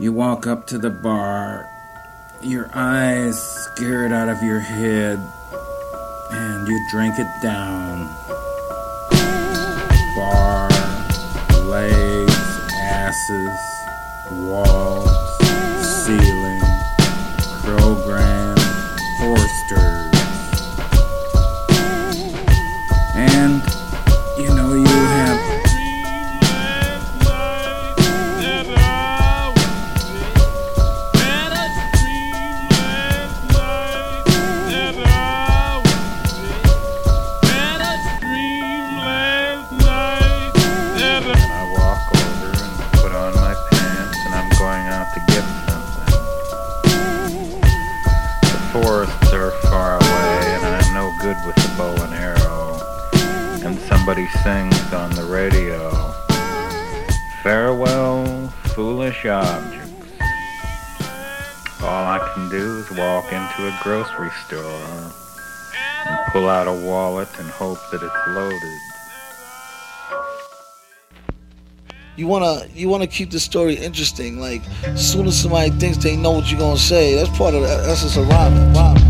You walk up to the bar, your eyes scared out of your head, and you drink it down. Bar, legs, asses, walls, ceiling, program, Forsters. Out a wallet and hope that it's loaded. You wanna you wanna keep the story interesting. Like, soon as somebody thinks they know what you're gonna say, that's part of the essence of. Rhyming, rhyming,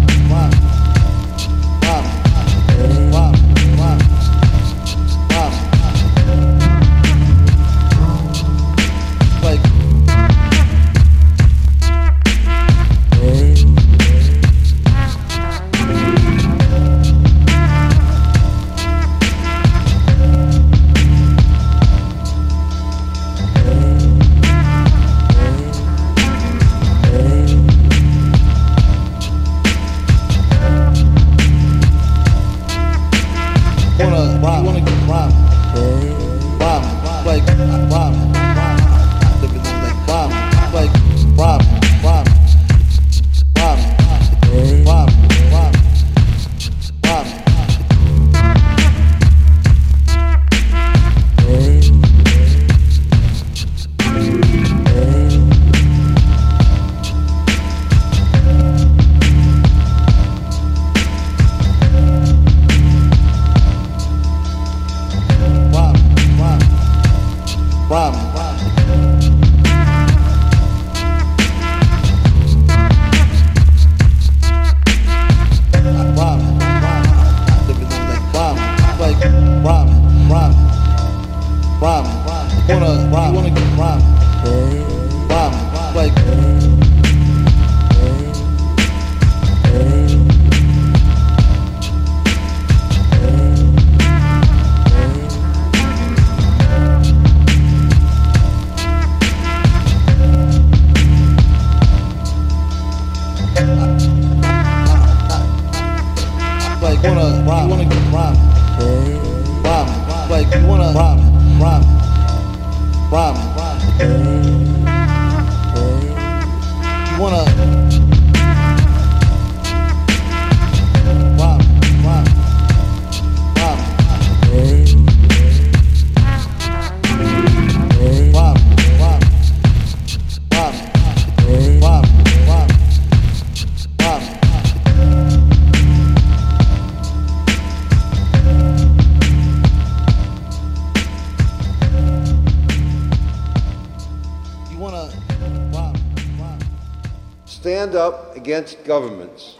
Stand up against governments,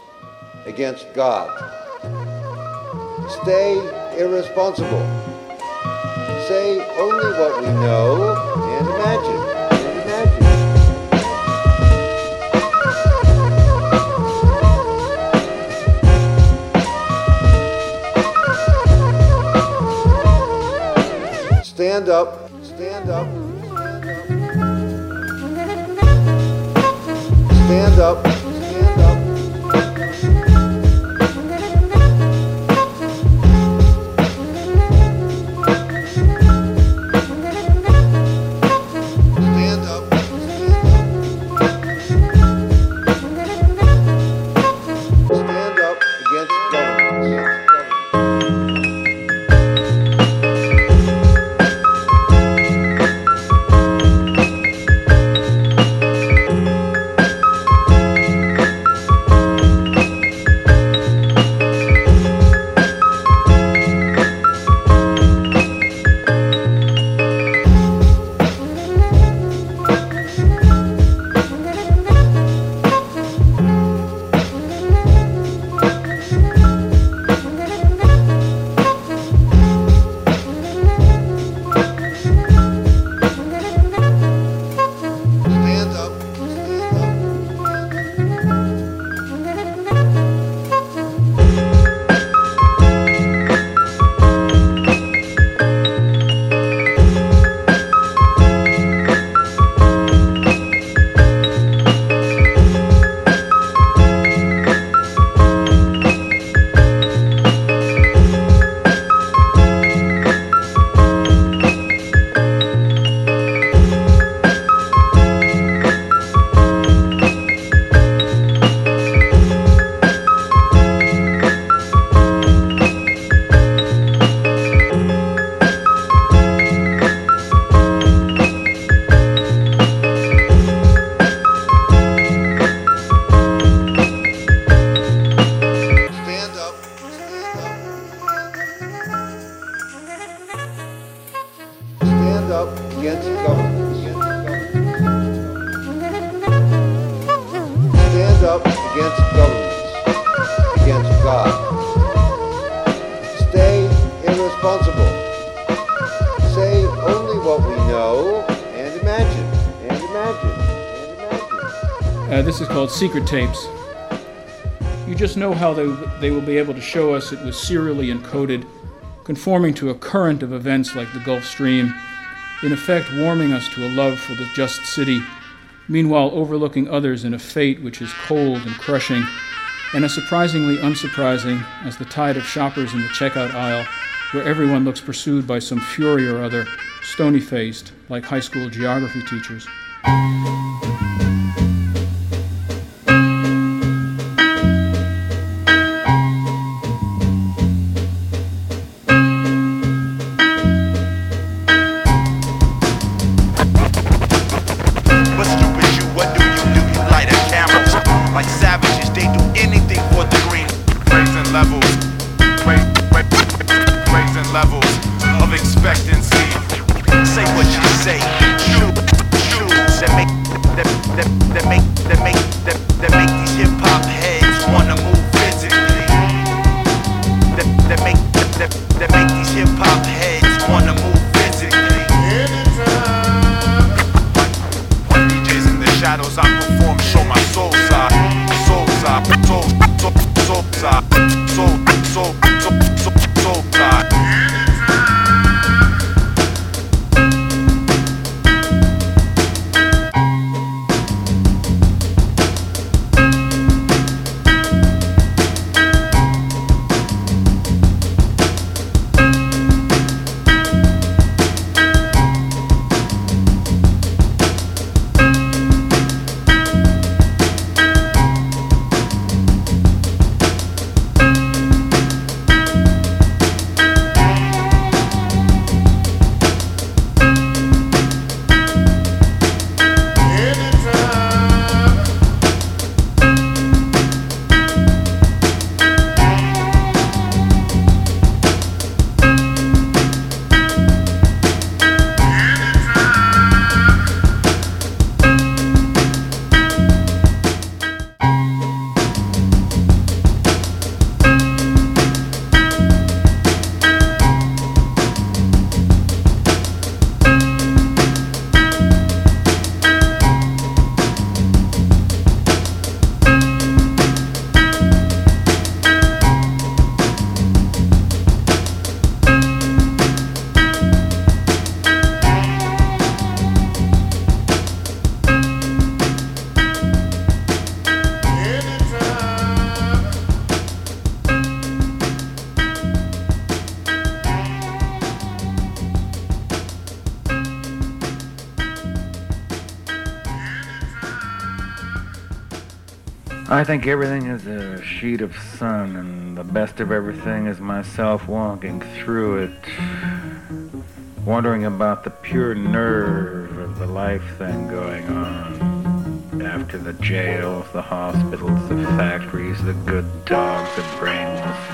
against God. Stay irresponsible. Say only what we know and imagine. And imagine. Stand up, stand up, stand up, Secret Tapes. You just know how they, they will be able to show us it was serially encoded, conforming to a current of events like the Gulf Stream, in effect warming us to a love for the just city, meanwhile overlooking others in a fate which is cold and crushing, and as surprisingly unsurprising as the tide of shoppers in the checkout aisle, where everyone looks pursued by some fury or other, stony faced, like high school geography teachers. I think everything is a sheet of sun, and the best of everything is myself walking through it, wondering about the pure nerve of the life thing going on. After the jails, the hospitals, the factories, the good dogs, the brainless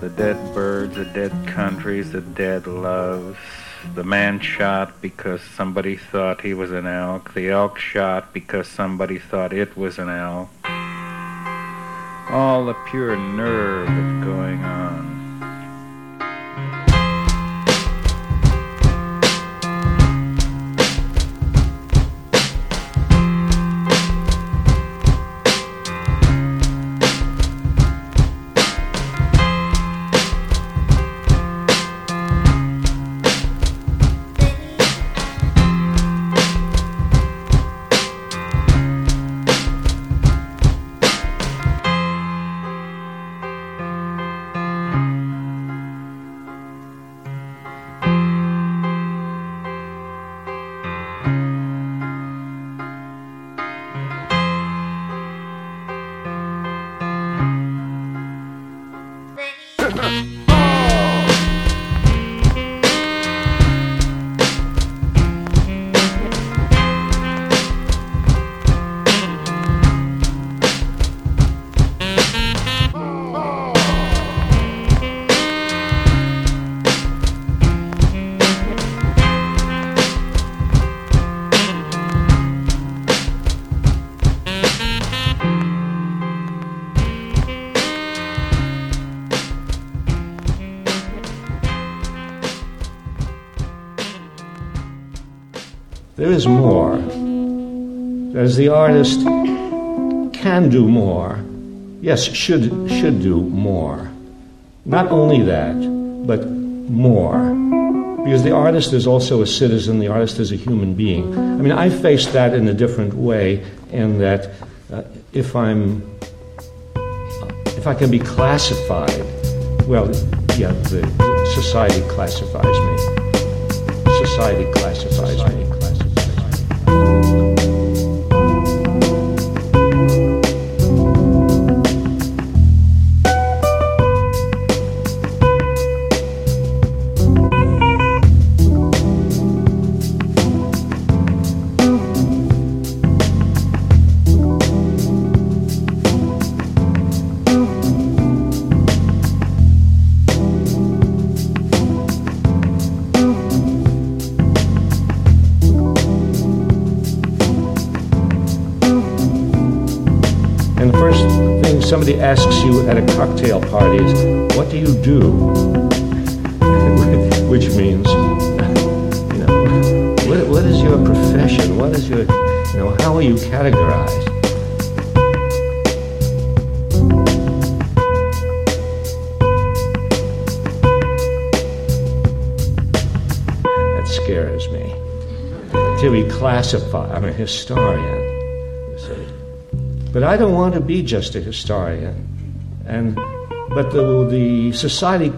The dead birds, the dead countries, the dead loves. The man shot because somebody thought he was an elk. The elk shot because somebody thought it was an elk. All the pure nerve that's going on. As the artist can do more, yes, should should do more. Not only that, but more. Because the artist is also a citizen, the artist is a human being. I mean, I face that in a different way, in that uh, if I'm, if I can be classified, well, yeah, the, the society classifies me. Society classifies me. And the first thing somebody asks you at a cocktail party is, What do you do? Which means, you know, what, what is your profession? What is your, you know, how are you categorized? That scares me. To be classified, I'm a historian. But I don't want to be just a historian. And but the, the society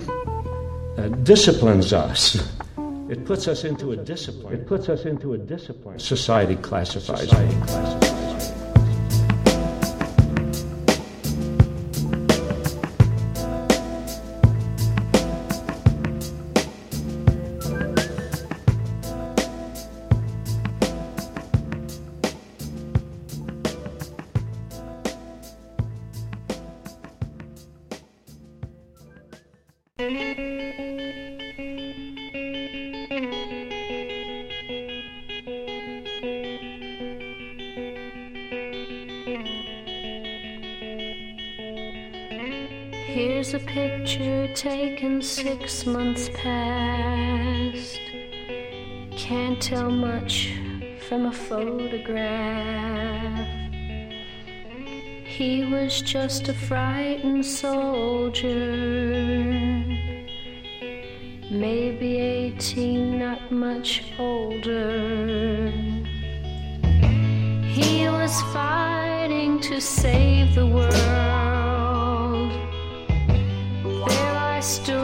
uh, disciplines us. It puts us into a discipline. It puts us into a discipline. Society classifies. Society classifies. Six months past. Can't tell much from a photograph. He was just a frightened soldier. Maybe 18, not much older. He was fighting to save the world. There I stood,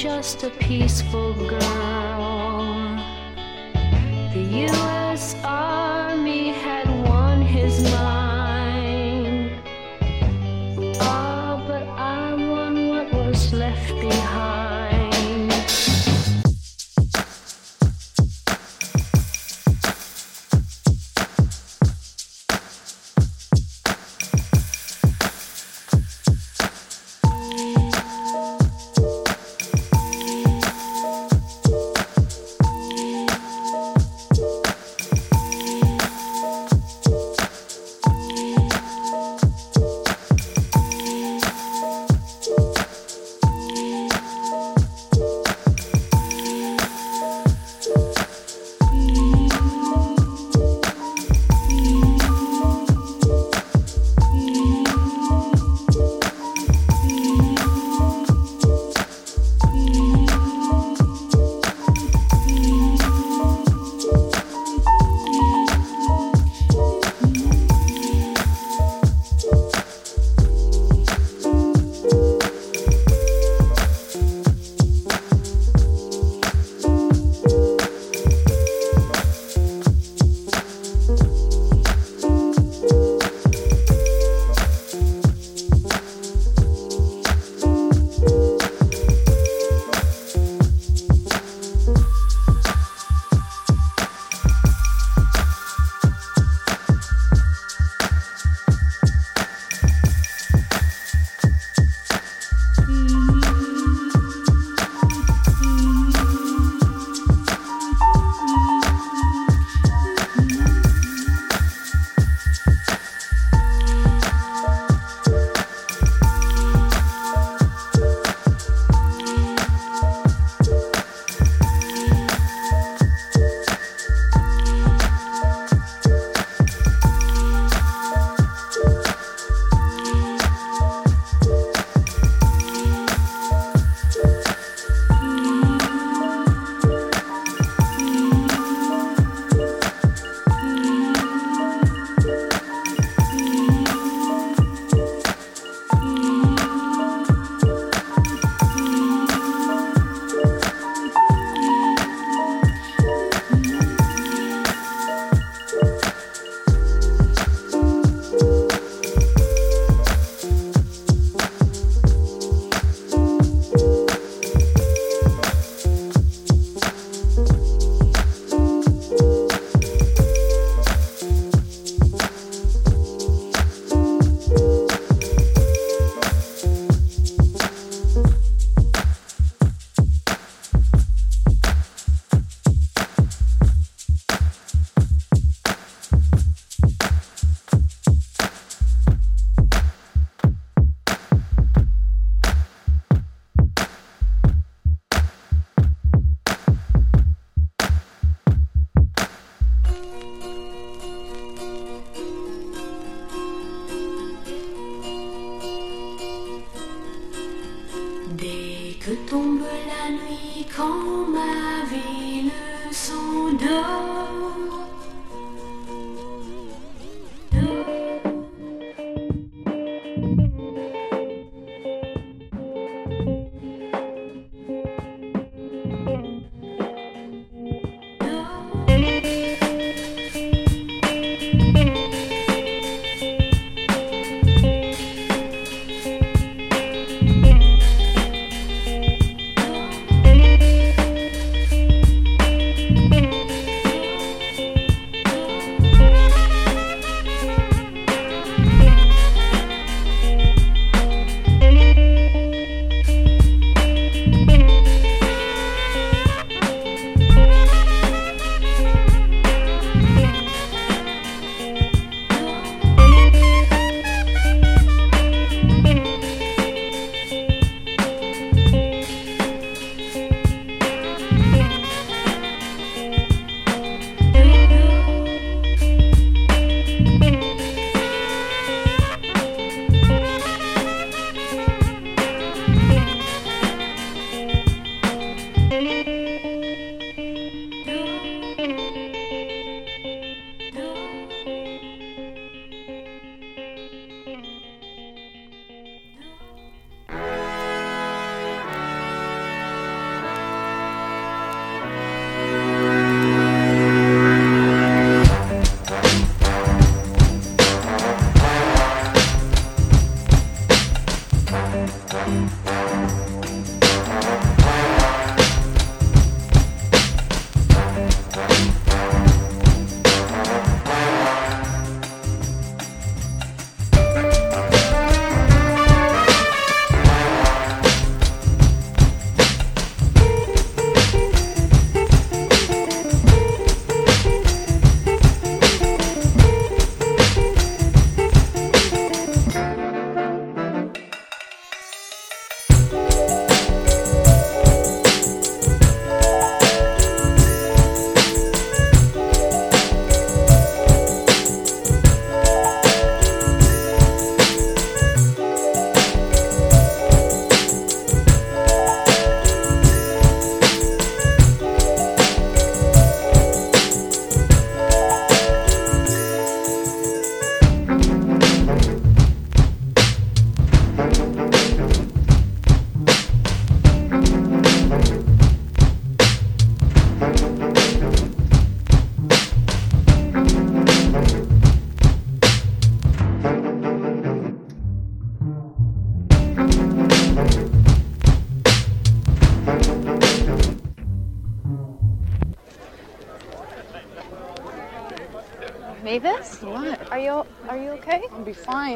just a peaceful girl. The U.S. Mavis?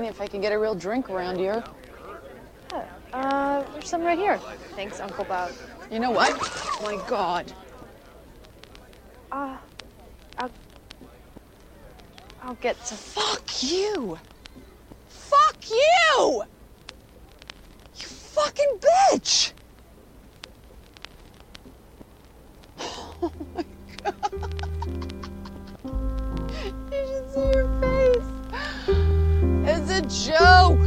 If I can get a real drink around here. Uh, there's some right here. Thanks, Uncle Bob. You know what? Oh my God. A joke.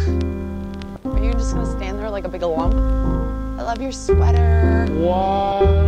Are you just gonna stand there like a big lump? I love your sweater. Fuck!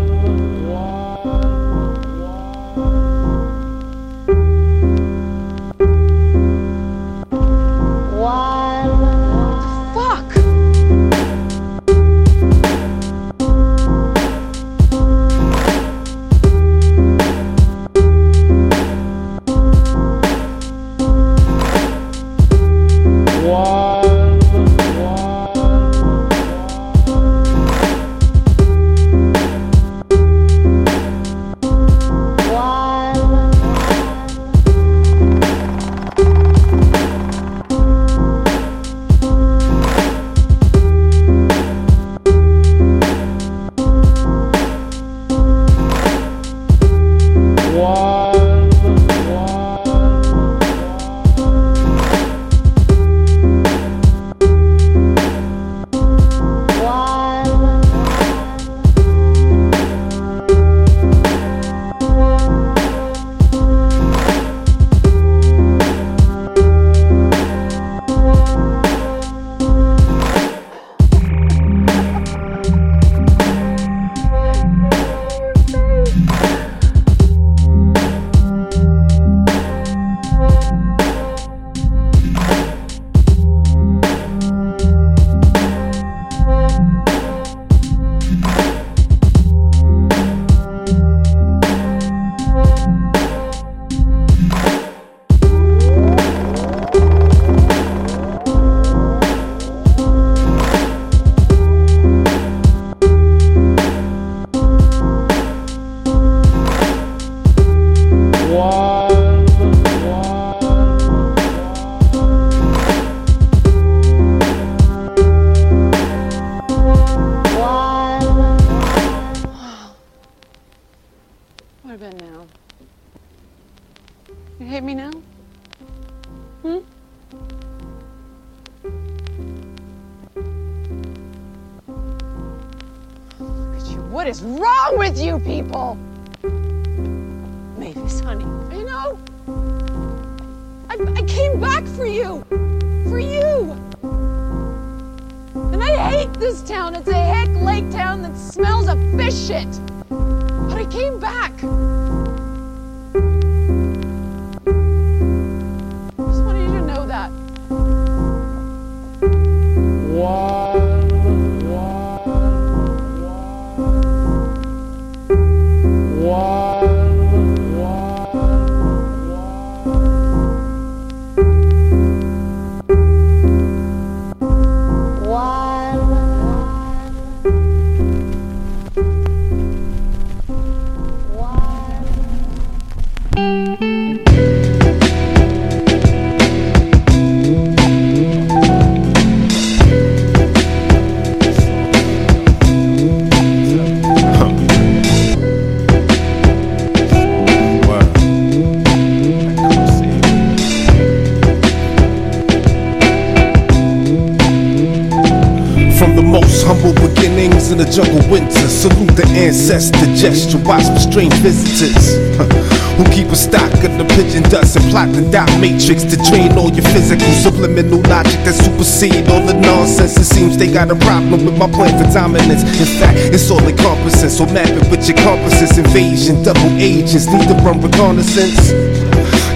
Humble in the jungle winter, salute the ancestor gesture, watch for strange visitors. Who keep a stock of the pigeon dust and plot the dot matrix to train all your physical subliminal logic that supersede all the nonsense. It seems they got a problem with my plan for dominance. In fact, it's all encompassing, so map it with your compasses. Invasion, double agents need to run reconnaissance.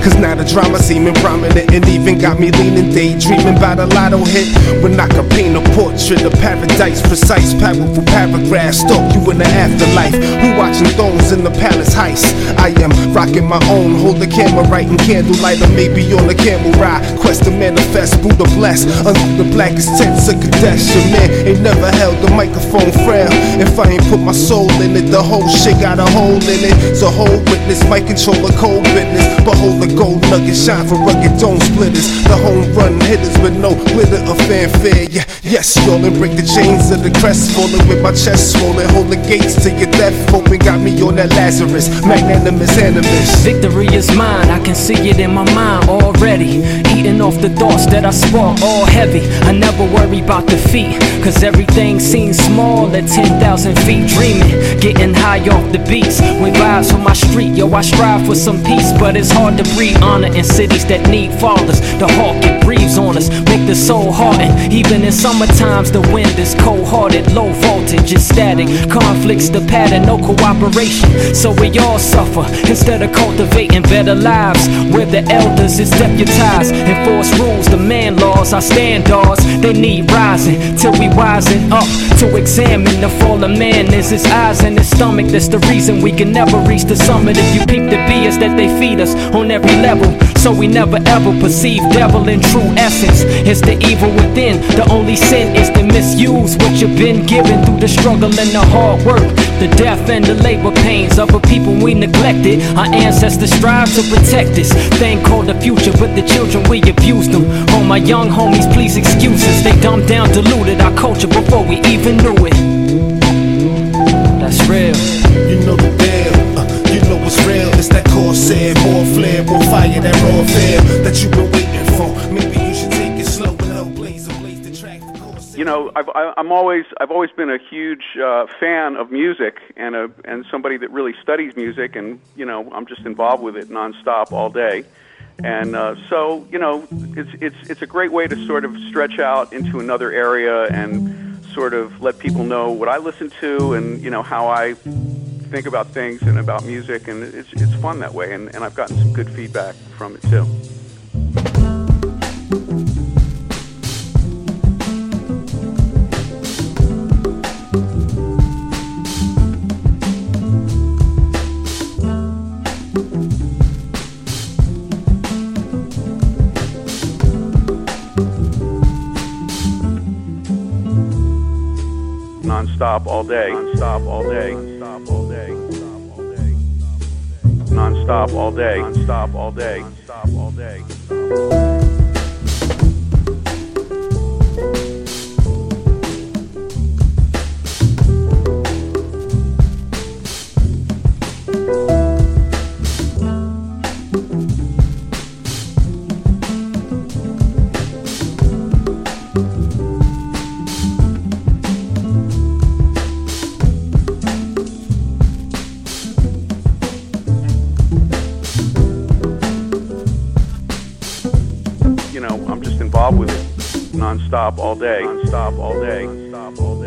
Cause now the drama seeming prominent and even got me leaning, daydreaming about a lotto hit. When I could paint a portrait of paradise, precise, powerful paragraphs, stalk you in the afterlife. Who watching thrones in the palace heist? I am rocking my own, hold the camera right in candlelight, or maybe on a camel ride. Quest to manifest, Buddha bless. Under the blackest tents of Kadesh, your man ain't never held the microphone frail. If I ain't put my soul in it, the whole shit got a hole in it. So hold witness, might control a cold business. Behold the gold nugget shine for rugged dome splitters. The home run hitters with no glitter or fanfare. Yeah, yes, y'all and break the chains of the crest. Falling with my chest swollen, holding gates to your death. Hoping got me on that Lazarus, magnanimous animus. Victory is mine, I can see it in my mind already. Eating off the thoughts that I spark, all heavy. I never worry about defeat, cause everything seems small at 10,000 feet. Dreaming, getting high off the beats. With vibes from my street, yo, I strive for some peace, but it's hard to breathe honor in cities that need fathers. The hawk, it breathes on us, make the soul harden. Even in summer times, the wind is cold hearted, low voltage, is static. Conflicts, the pattern, no cooperation. So we all suffer instead of cultivating better lives. Where the elders is deputized, enforce rules, the man laws, our standards. They need rising till we wisen up to examine the fallen man. Is his eyes and his stomach? That's the reason we can never reach the summit. If you peep the BS that they feed us on every level, so we never ever perceive devil in true essence. It's the evil within. The only sin is to misuse what you've been given through the struggle and the hard work, the death and the labor pains of a people we neglected. Our ancestors strive to protect this thing called the future, but the children we abused them. Oh, my young homies, please excuse us. They dumbed down, diluted our culture before we even knew it. That's real. You know the deal, uh, real. It's that corsair, more flare, more fire, that raw that you've been waiting for. Maybe you should take it slow and help blaze blaze the track. you know, I've, I'm always I've always been a huge uh, fan of music and a and somebody that really studies music, and you know, I'm just involved with it nonstop all day. And uh, so, you know, it's it's it's a great way to sort of stretch out into another area and sort of let people know what I listen to and you know how I think about things and about music, and it's it's fun that way. And, and I've gotten some good feedback from it too. Nonstop all day, nonstop all day, nonstop all day, nonstop all day, nonstop all day, nonstop all day. Nonstop all day, nonstop all day, nonstop all day.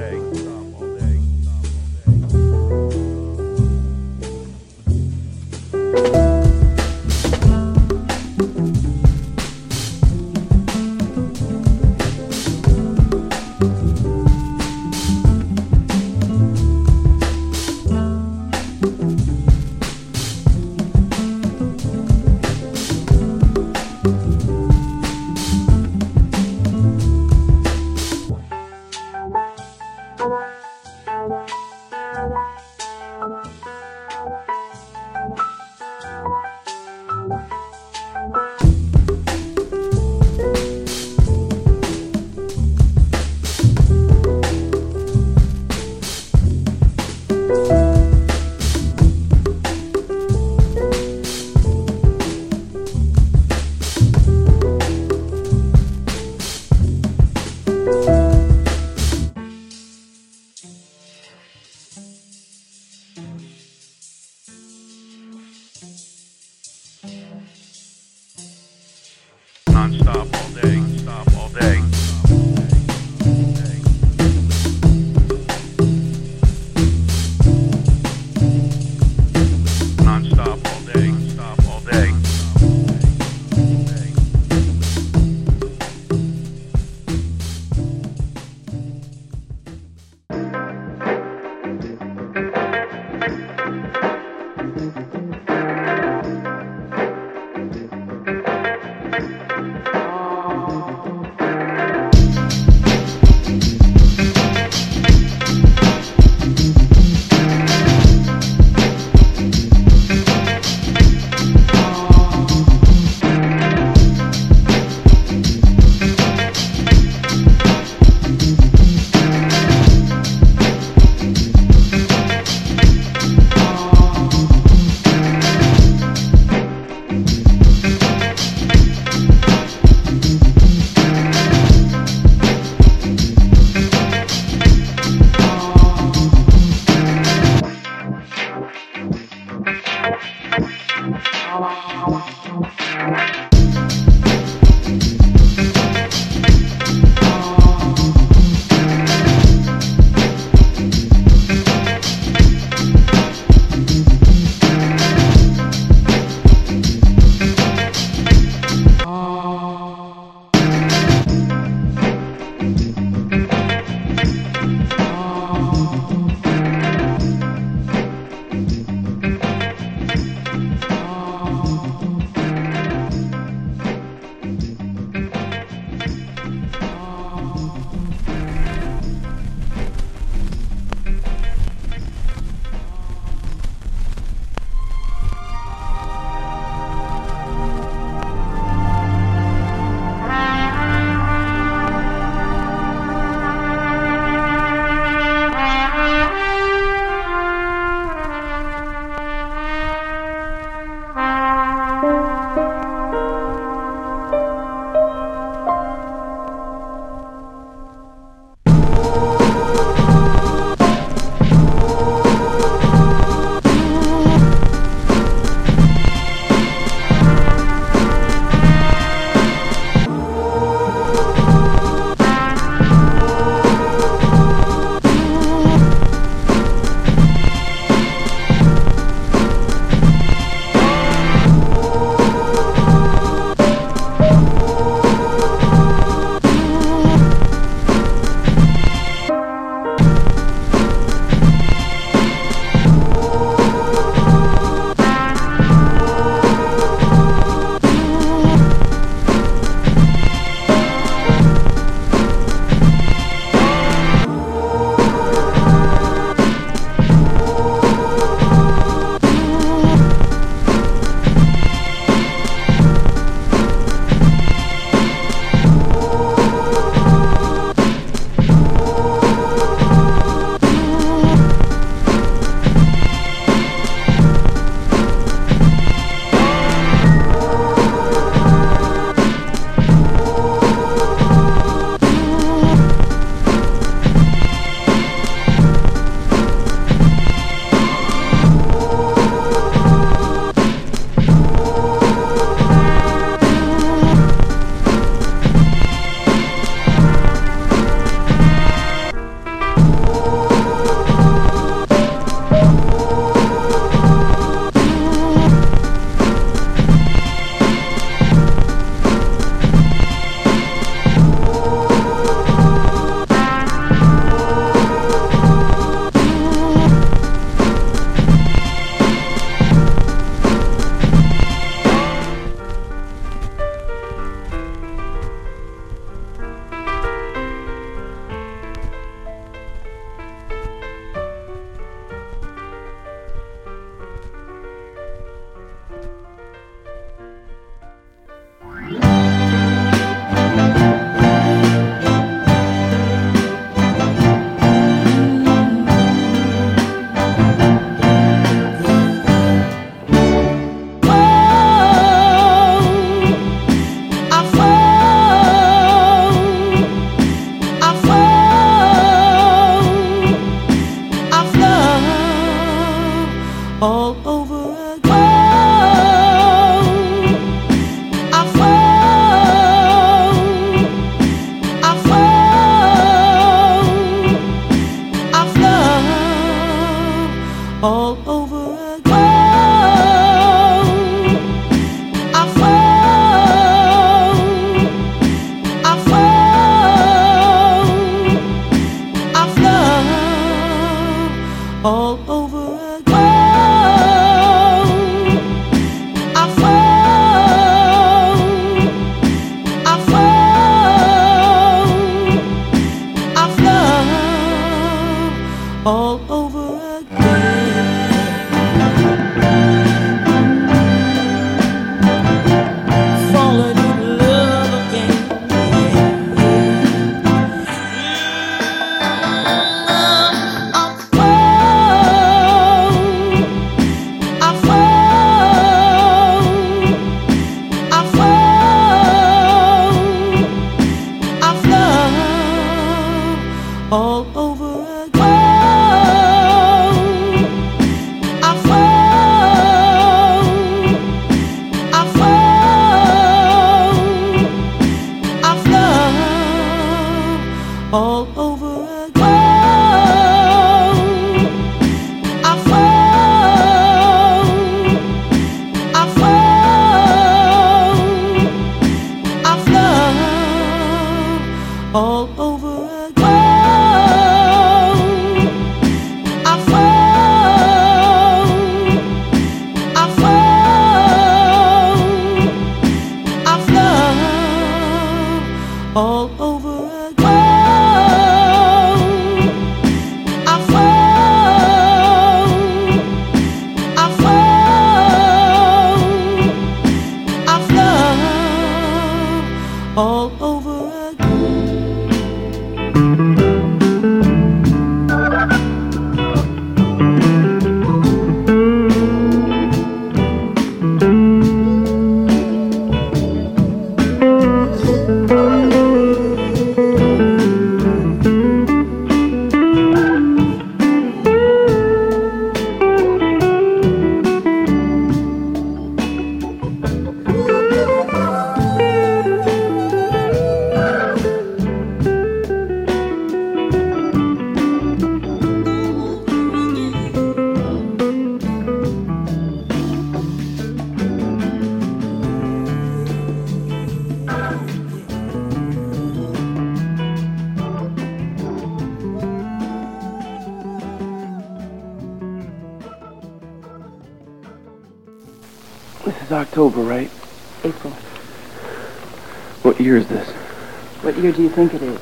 What year do you think it is?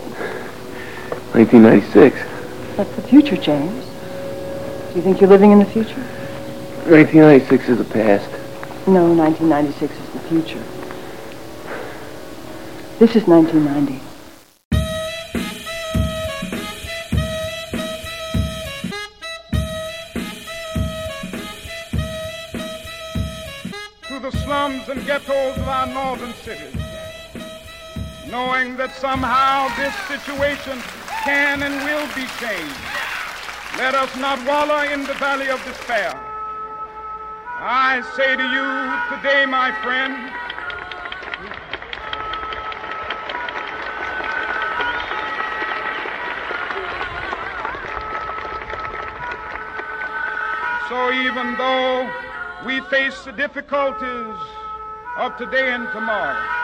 1996. That's the future, James. Do you think you're living in the future? 1996 is the past. No, 1996 is the future. This is 1990. to the slums and ghettos of our northern cities, knowing that somehow this situation can and will be changed. Let us not wallow in the valley of despair. I say to you today, my friend, so even though we face the difficulties of today and tomorrow,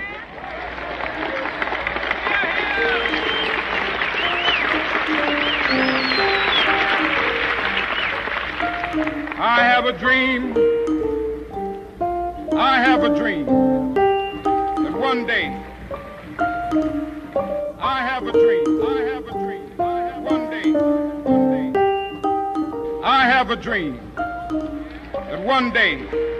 I have a dream. I have a dream that one day I have a dream. I have a dream. I have one day. One day. I have a dream that one day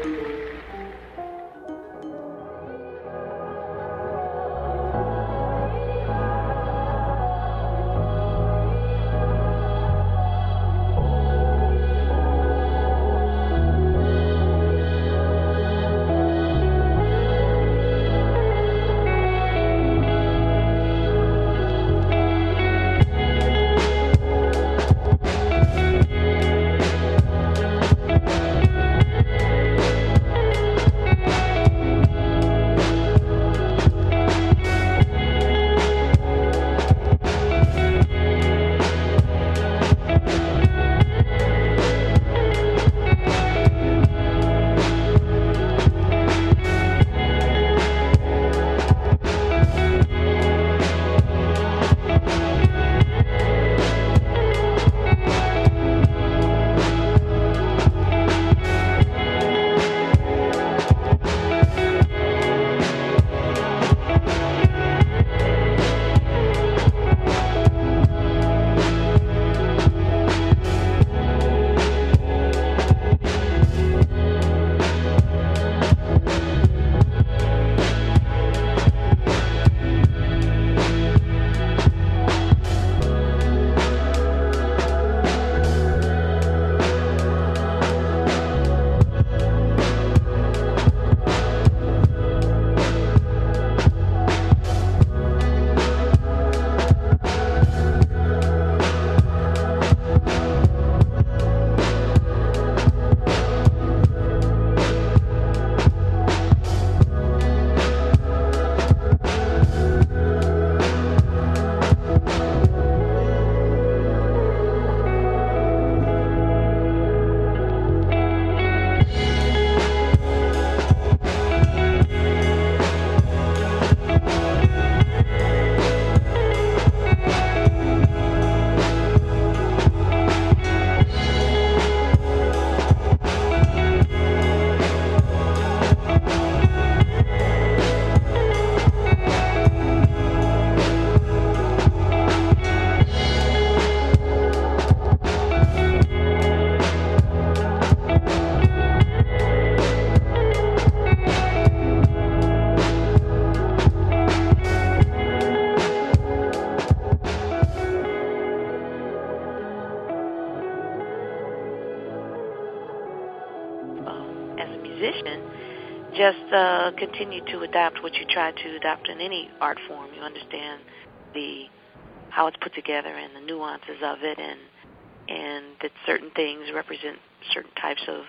adapt in any art form. You understand the how it's put together and the nuances of it, and and that certain things represent certain types of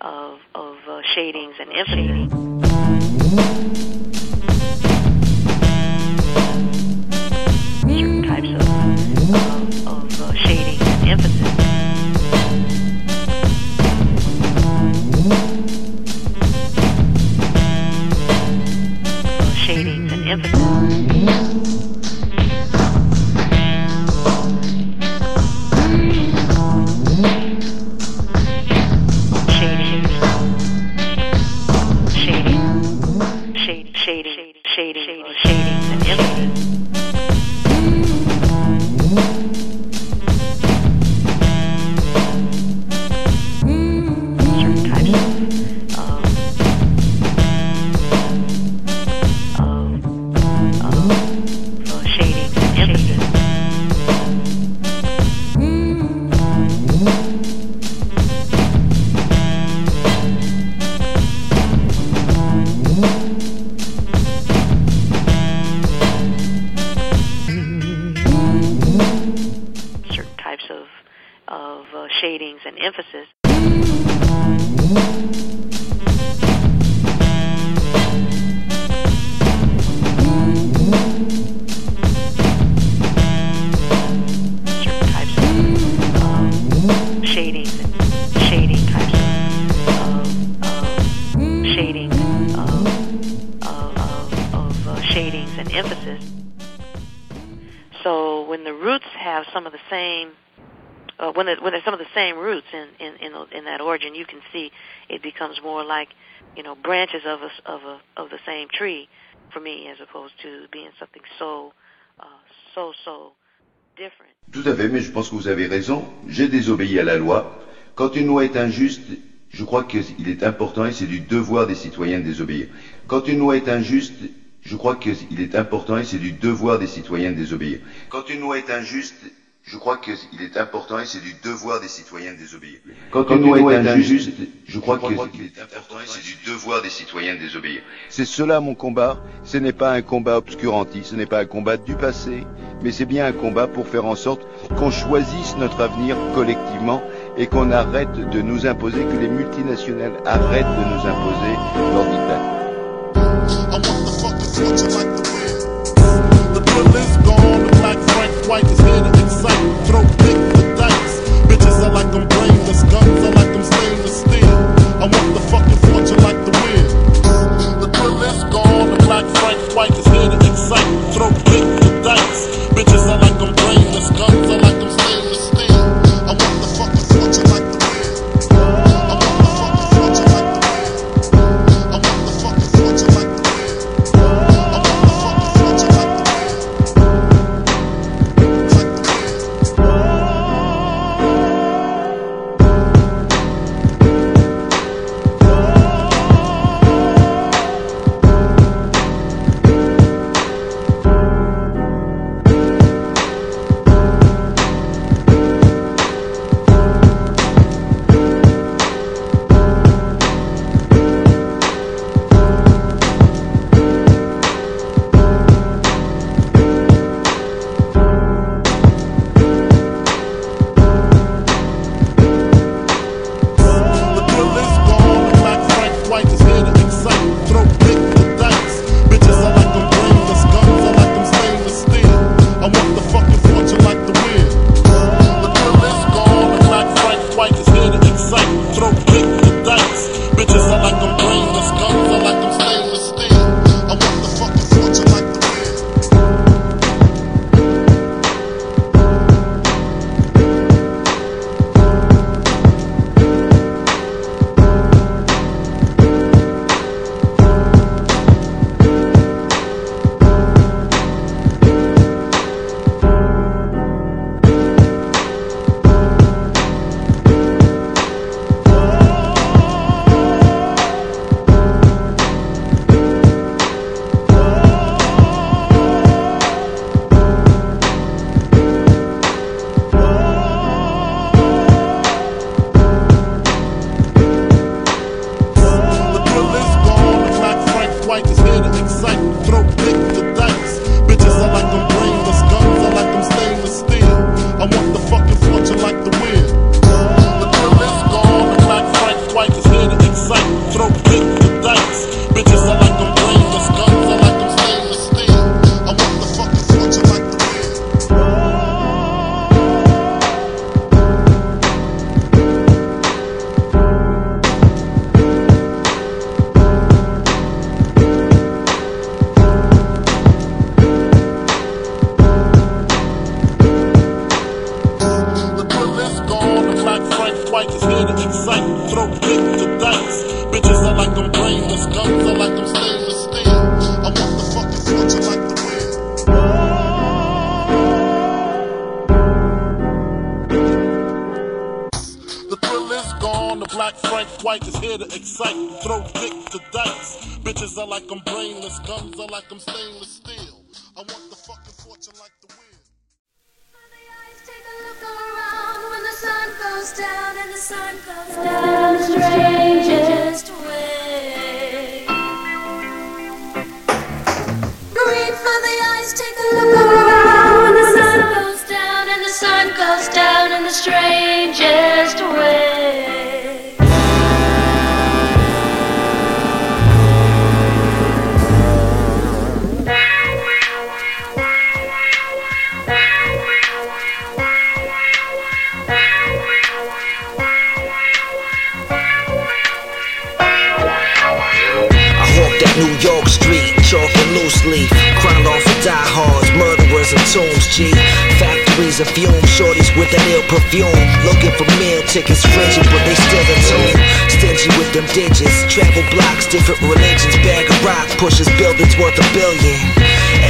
of of uh, shadings and emphases. In that origin, you can see it becomes more like you know branches of a of the same tree for me, as opposed to being something so uh, so so different. Tout à fait, mais je pense que vous avez raison. J'ai désobéi à la loi. Quand une loi est injuste, je crois qu'il est important et c'est du devoir des citoyens de désobéir. Quand une loi est injuste, je crois qu'il est important et c'est du devoir des citoyens de désobéir. Quand une loi est injuste, je crois qu'il est important et c'est du devoir des citoyens de désobéir. Quand, une loi est injuste, je crois qu'il est important et c'est du devoir des citoyens de désobéir. C'est cela mon combat. Ce n'est pas un combat obscurantiste, ce n'est pas un combat du passé, mais c'est bien un combat pour faire en sorte qu'on choisisse notre avenir collectivement et qu'on arrête de nous imposer, que les multinationales arrêtent de nous imposer leur dictat. The thrill is gone, the black Frank White is excite. Throw big the dice. Bitches are like I'm brainless, guns are like I'm stainless steel. I want the fucking fortune like the wind. The thrill is gone, the black Frank White is here to excite. Here throw dick to dice. Bitches are like I'm brainless, guns are like I'm stainless steel. I want the fucking fortune like the wind. Take a look around when the sun goes down and the sun goes down the strangest way. Green for the eyes, take a look around. When the sun goes down and the sun goes down in the strangest New York street, chalk and loose leaf. Crown off for diehards, murderers and tombs, G. Factories and fumes, shorties with that ill perfume. Looking for meal tickets, frigid, but they still in tune. Stingy with them digits, travel blocks, different religions. Bag of rock pushes buildings worth a billion.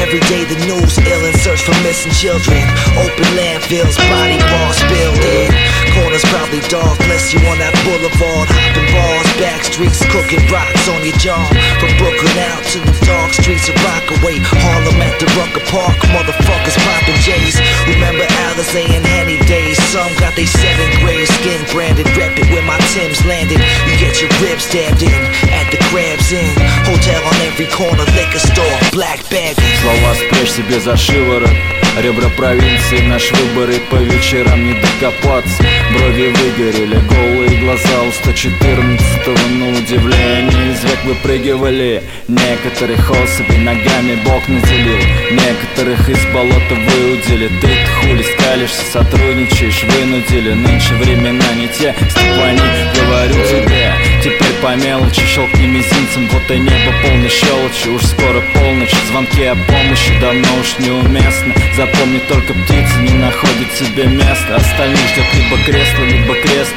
Every day the news ill in search for missing children. Open landfills, body parts in Corners probably dark, unless you on that boulevard. Hopping bars, back streets, cooking rocks on your jaw. From Brooklyn out to the dark streets of Rockaway. Harlem at the Rucker Park, motherfuckers popping J's. Remember Alizé and Henny days. Some got they seven grade skin branded. Rep it where my Tim's landed. You get your ribs stabbed in at the Crabs Inn. Hotel on every corner, liquor store, black bag. Слова спрячь себе за шиворот Ребра провинции, наш выбор и по вечерам не докопаться. Брови выгорели, голые глаза у 114 На удивление из век выпрыгивали. Некоторых особей ногами Бог наделил. Некоторых из болота выудили. Ты хули скалишься, сотрудничаешь, вынудили. Нынче времена не те, Степани, говорю тебе Теперь по мелочи щелкни мизинцем Вот и небо полной щелочи. Уж скоро полночь, звонки о помощи Давно уж неуместно. Запомни, только птица не находит себе места. Остальных ждет либо кресло, либо крест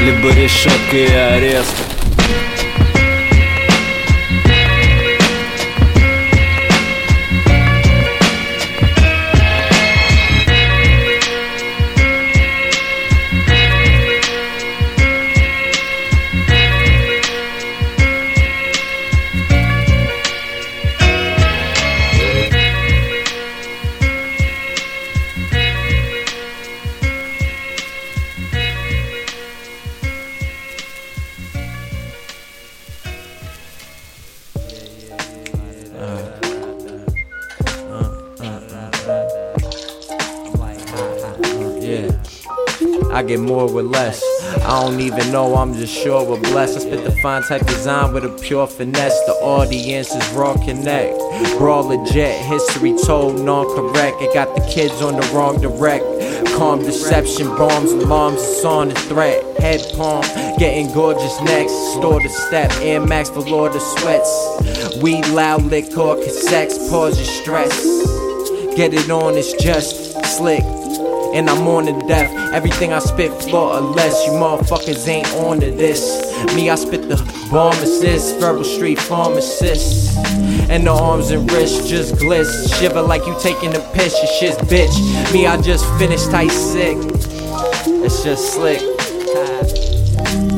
Либо решетка и арест get more with less. I don't even know, I'm just sure we're blessed. I spit the fine type design with a pure finesse. The audience is raw connect. Raw legit, history told, non correct. It got the kids on the wrong direct. Calm deception, bombs, alarms, it's on the threat. Head palm, getting gorgeous next. Store the step, Air Max for Lord of Sweats. Weed loud, liquor, cassettes, pause your stress. Get it on, it's just slick. And I'm on to death. Everything I spit, floor or less. You motherfuckers ain't on to this. Me, I spit the bomb assist, verbal street pharmacist. And the arms and wrists just gliss. Shiver like you taking a piss, your shit's bitch. Me, I just finished tight sick. It's just slick.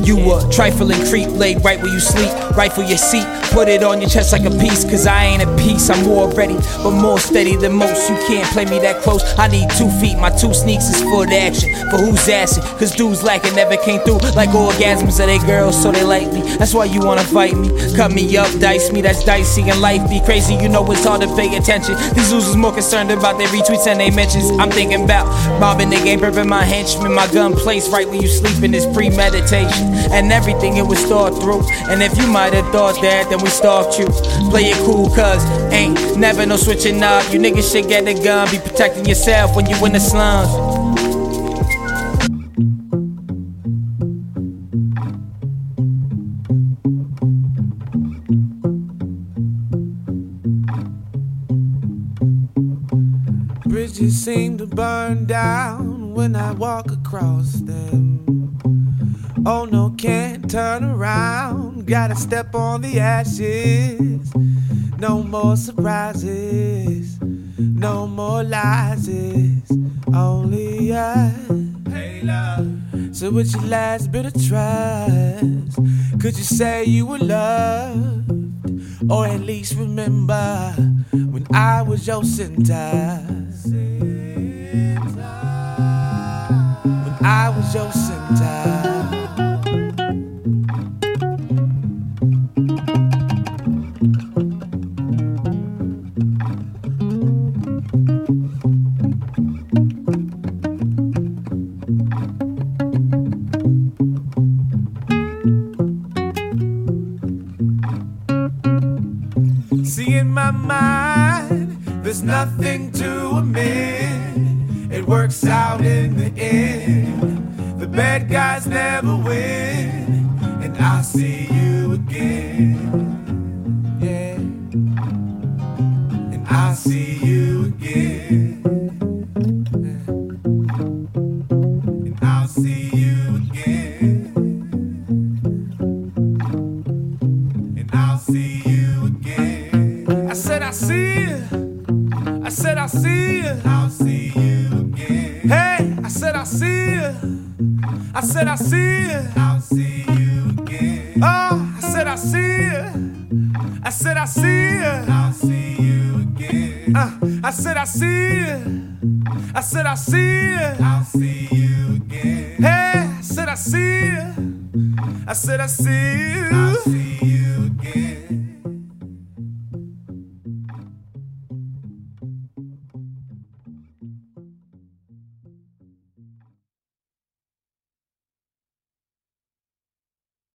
You a trifling creep, laid right where you sleep, rifle your seat, put it on your chest like a piece. Cause I ain't a piece, I'm more ready, but more steady than most. You can't play me that close. I need two feet, my two sneaks is for the action. For who's asking? Cause dudes lacking never came through like orgasms of they girls, so they like me. That's why you wanna fight me. Cut me up, dice me, that's dicey, and life be crazy. You know it's hard to pay attention. These losers more concerned about their retweets and their mentions. I'm thinking about mobbing the game, prepping my henchmen. My gun placed right where you sleeping is premeditation. And everything it was thought through. And if you might have thought that, then we stalked you. Play it cool, cuz ain't never no switching up. You niggas should get a gun, be protecting yourself when you in the slums. Bridges seem to burn down when I walk across them. Oh no, can't turn around. Gotta step on the ashes. No more surprises. No more lies. It's only us. Hey, love. So with your last bit of trust, could you say you were loved? Or at least remember when I was your center? When I was your center.